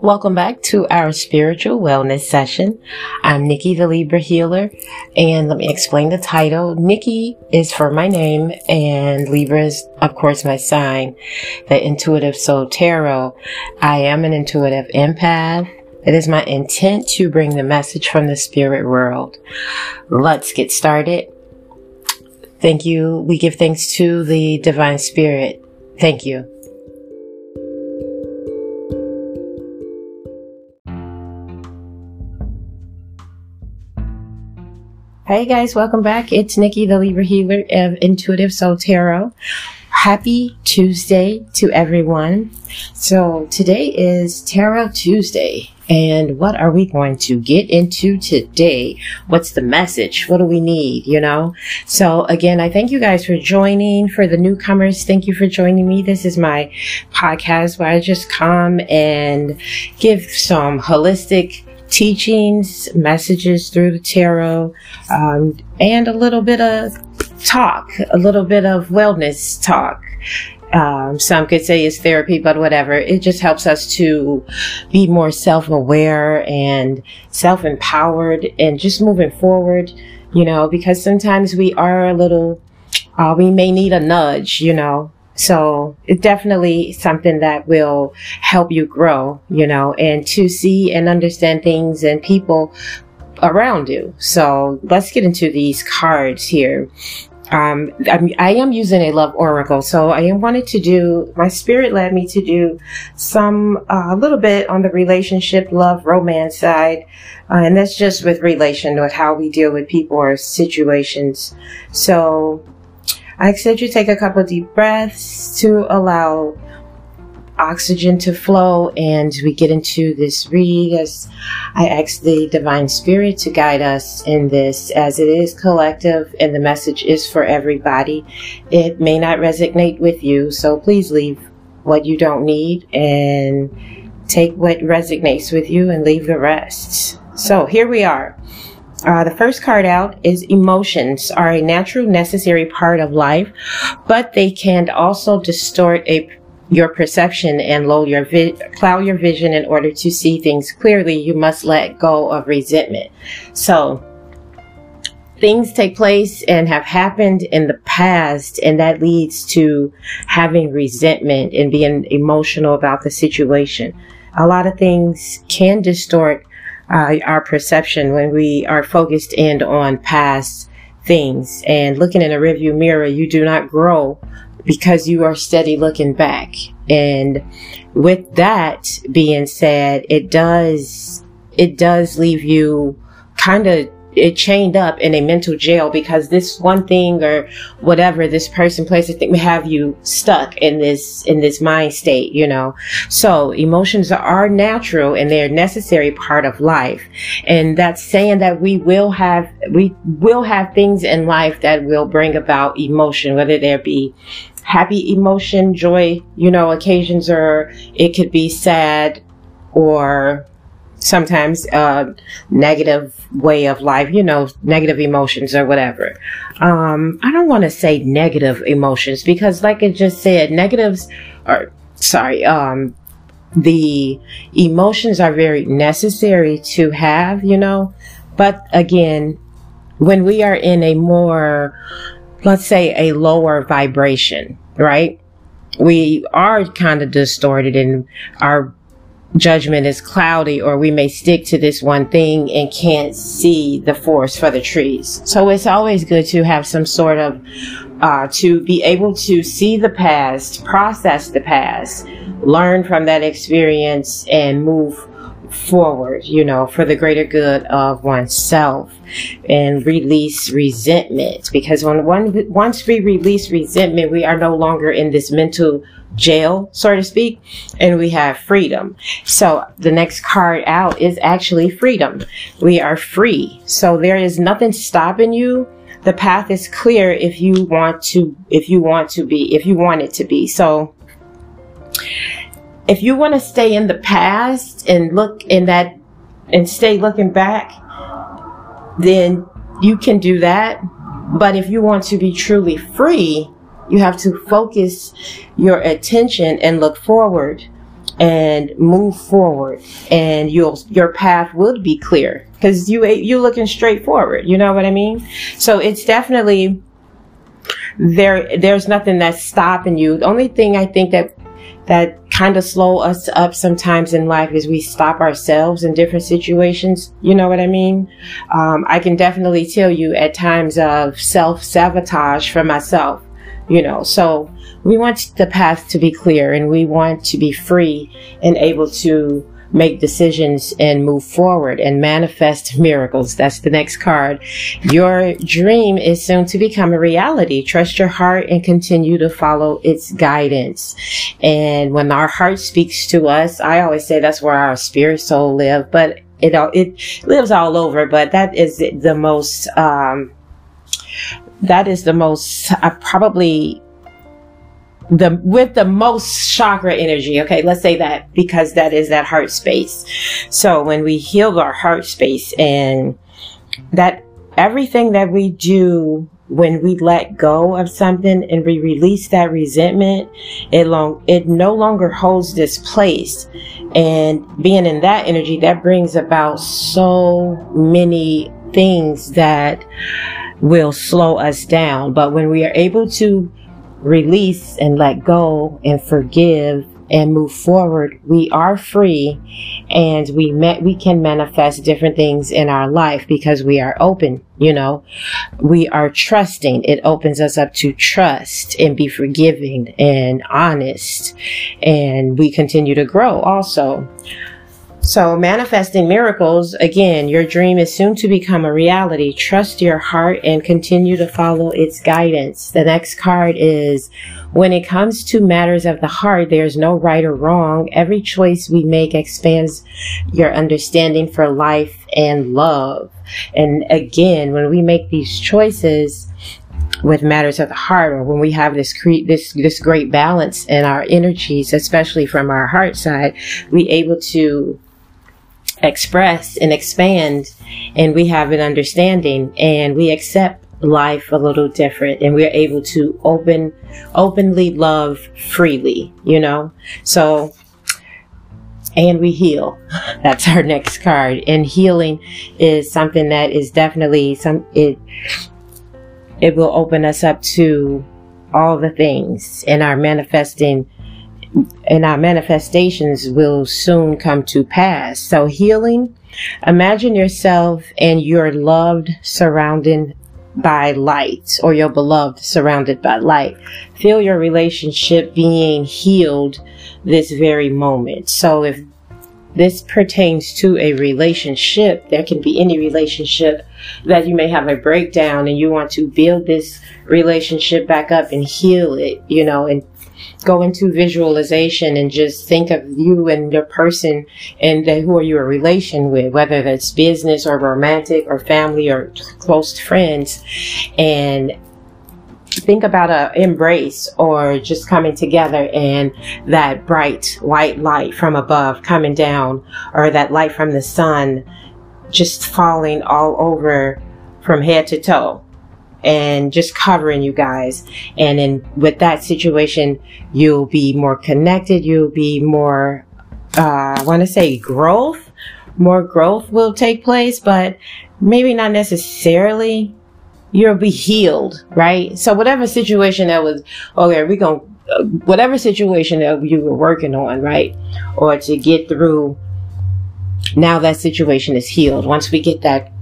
Welcome back to our spiritual wellness session. I'm Nikki the Libra Healer, and let me explain the title. Nikki is for my name, and Libra is, of course, my sign, the Intuitive Soul Tarot. I am an intuitive empath. It is my intent to bring the message from the spirit world. Let's get started. Thank you. We give thanks to the divine spirit. Thank you. Hey guys, welcome back. It's Nikki, the Libra Healer of Intuitive Soul Tarot. Happy Tuesday to everyone. So today is Tarot Tuesday. And what are we going to get into today? What's the message? What do we need? You know? So again, I thank you guys for joining. For the newcomers, thank you for joining me. This is my podcast where I just come and give some holistic teachings, messages through the tarot, um, and a little bit of talk, a little bit of wellness talk. Um, some could say it's therapy, but whatever. It just helps us to be more self-aware and self-empowered and just moving forward, you know, because sometimes we are a little, uh, we may need a nudge, you know, so it's definitely something that will help you grow, you know, and to see and understand things and people around you. So let's get into these cards here. Um, I'm, I am using a love oracle, so I wanted to do, my spirit led me to do some, uh, a little bit on the relationship, love, romance side. Uh, and that's just with relation with how we deal with people or situations. So I ask that you take a couple deep breaths to allow oxygen to flow and we get into this read as I ask the divine spirit to guide us in this as it is collective and the message is for everybody. It may not resonate with you, so please leave what you don't need and take what resonates with you and leave the rest. So here we are. Uh, the first card out is emotions are a natural, necessary part of life, but they can also distort a your perception and low your vi- cloud your vision in order to see things clearly. You must let go of resentment. So things take place and have happened in the past, and that leads to having resentment and being emotional about the situation. A lot of things can distort uh, our perception when we are focused in on past things and looking in a rearview mirror, you do not grow because you are steady looking back. And with that being said, it does, it does leave you kind of it chained up in a mental jail because this one thing or whatever this person place I think have you stuck in this in this mind state you know? So emotions are natural and they're a necessary part of life. And that's saying that we will have we will have things in life that will bring about emotion whether there be happy emotion joy you know occasions or it could be sad or sometimes a negative way of life, you know, negative emotions or whatever. Um, I don't want to say negative emotions because like I just said, negatives are, sorry, um, the emotions are very necessary to have, you know, but again, when we are in a more, let's say a lower vibration, right? We are kind of distorted and our judgment is cloudy or we may stick to this one thing and can't see the forest for the trees. So it's always good to have some sort of, uh, to be able to see the past, process the past, learn from that experience and move forward, you know, for the greater good of oneself and release resentment. Because when one, once we release resentment, we are no longer in this mental jail, so to speak, and we have freedom. So the next card out is actually freedom. We are free. So there is nothing stopping you. The path is clear if you want to, if you want to be, if you want it to be. So if you want to stay in the past and look in that and stay looking back, then you can do that. But if you want to be truly free, you have to focus your attention and look forward and move forward. And you'll your path will be clear because you you're looking straight forward you know what i mean? So it's definitely there there's nothing that's stopping you. The only thing i think that that kind of slow us up sometimes in life is we stop ourselves in different situations. You know what I mean? Um, I can definitely tell you at times of self sabotage for myself, you know, so we want the path to be clear and we want to be free and able to make decisions and move forward and manifest miracles. That's the next card. Your dream is soon to become a reality. Trust your heart and continue to follow its guidance. And when our heart speaks to us, I always say that's where our spirit soul live, but it all, it lives all over, but that is the most, um, that is the most, uh, probably the with the most chakra energy okay? Let's say that because that is that heart space. So when we heal our heart space and that everything that we do when we let go of something and we release that resentment it long it no longer holds this place. And being in that energy that brings about so many things that will slow us down. But when we are able to release and let go and forgive and move forward, we are free and we met, we can manifest different things in our life because we are open, you know, we are trusting. It opens us up to trust and be forgiving and honest and we continue to grow also. So manifesting miracles, again, your dream is soon to become a reality. Trust your heart and continue to follow its guidance. The next card is when it comes to matters of the heart, there's no right or wrong. Every choice we make expands your understanding for life and love. And again, when we make these choices, with matters of the heart or when we have this cre- this this great balance in our energies especially from our heart side we able to express and expand and we have an understanding and we accept life a little different and we're able to open openly love freely you know? So and we heal. That's our next card and healing is something that is definitely some it it will open us up to all the things in our manifesting and our manifestations will soon come to pass. So healing, imagine yourself and your loved surrounded by light or your beloved surrounded by light. Feel your relationship being healed this very moment. So if this pertains to a relationship, there can be any relationship that you may have a breakdown and you want to build this relationship back up and heal it, you know, and go into visualization and just think of you and your person and the, who are you a relation with, whether that's business or romantic or family or close friends, and think about a embrace or just coming together and that bright white light from above coming down or that light from the sun just falling all over from head to toe and just covering you guys. And then with that situation, you'll be more connected. You'll be more, uh, I want to say growth. More growth will take place, but maybe not necessarily. You'll be healed, right? So whatever situation that was, okay, we're going uh, whatever situation that you were working on, right? Or to get through, now that situation is healed. Once we get that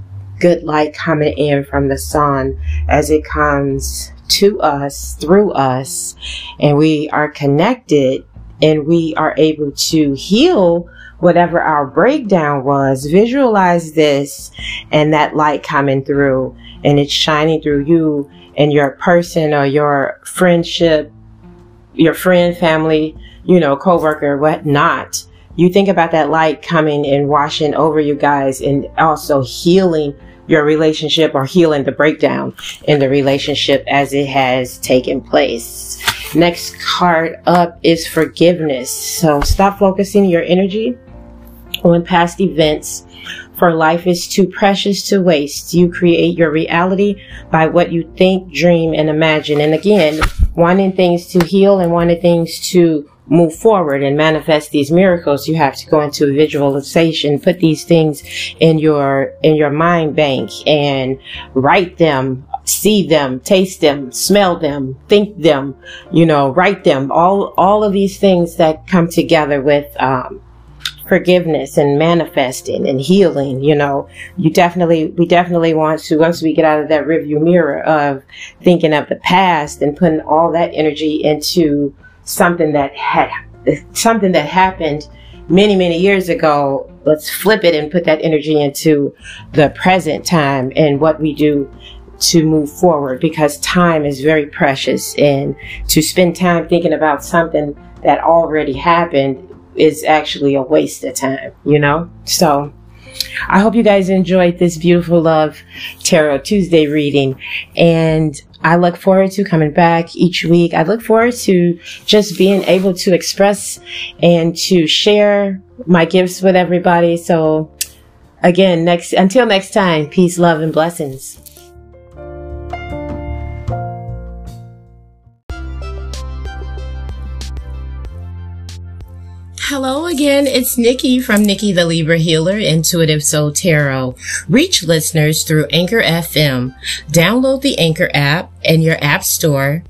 good light coming in from the sun as it comes to us through us and we are connected and we are able to heal whatever our breakdown was. Visualize this and that light coming through and it's shining through you and your person or your friendship your friend family you know coworker whatnot. You think about that light coming and washing over you guys and also healing your relationship or healing the breakdown in the relationship as it has taken place. Next card up is forgiveness. So stop focusing your energy on past events for life is too precious to waste. You create your reality by what you think, dream, and imagine. And again, wanting things to heal and wanting things to move forward and manifest these miracles, you have to go into a visualization, put these things in your, in your mind bank and write them, see them, taste them, smell them, think them, you know, write them, all, all of these things that come together with, um, forgiveness and manifesting and healing, you know, you definitely, we definitely want to, once we get out of that review mirror of thinking of the past and putting all that energy into something that had, something that happened many, many years ago, let's flip it and put that energy into the present time and what we do to move forward because time is very precious. And to spend time thinking about something that already happened is actually a waste of time, you know? So I hope you guys enjoyed this beautiful love tarot Tuesday reading. And I look forward to coming back each week. I look forward to just being able to express and to share my gifts with everybody. So again, next, until next time, peace, love, and blessings. Hello again, it's Nikki from Nikki the Libra Healer, Intuitive Soul Tarot. Reach listeners through Anchor FM. Download the Anchor app in your app store.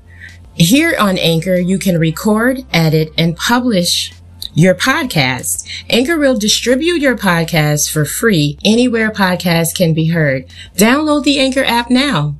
Here on Anchor, you can record, edit, and publish your podcast. Anchor will distribute your podcast for free anywhere podcasts can be heard. Download the Anchor app now.